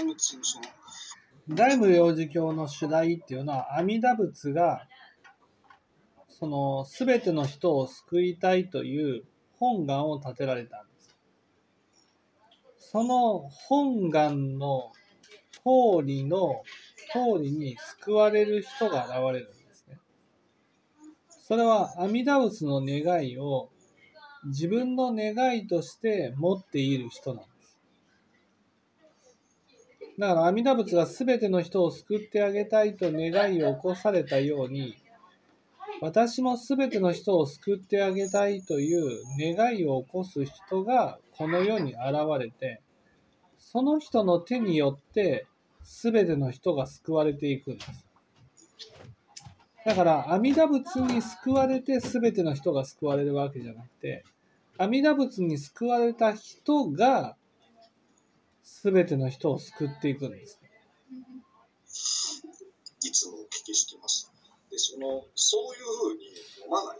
阿弥陀仏のその、大無量寿経の主題っていうのは阿弥陀仏がその全ての人を救いたいという本願を立てられたんです。その本願の通りの通りに救われる人が現れるんですね。それは阿弥陀仏の願いを自分の願いとして持っている人なんです。だから阿弥陀仏が全ての人を救ってあげたいと願いを起こされたように私も全ての人を救ってあげたいという願いを起こす人がこの世に現れてその人の手によって全ての人が救われていくんです。だから阿弥陀仏に救われて全ての人が救われるわけじゃなくて阿弥陀仏に救われた人が全ての人を救っていくんです。いつもお聞きしてます。で、その、そういうふうに読まない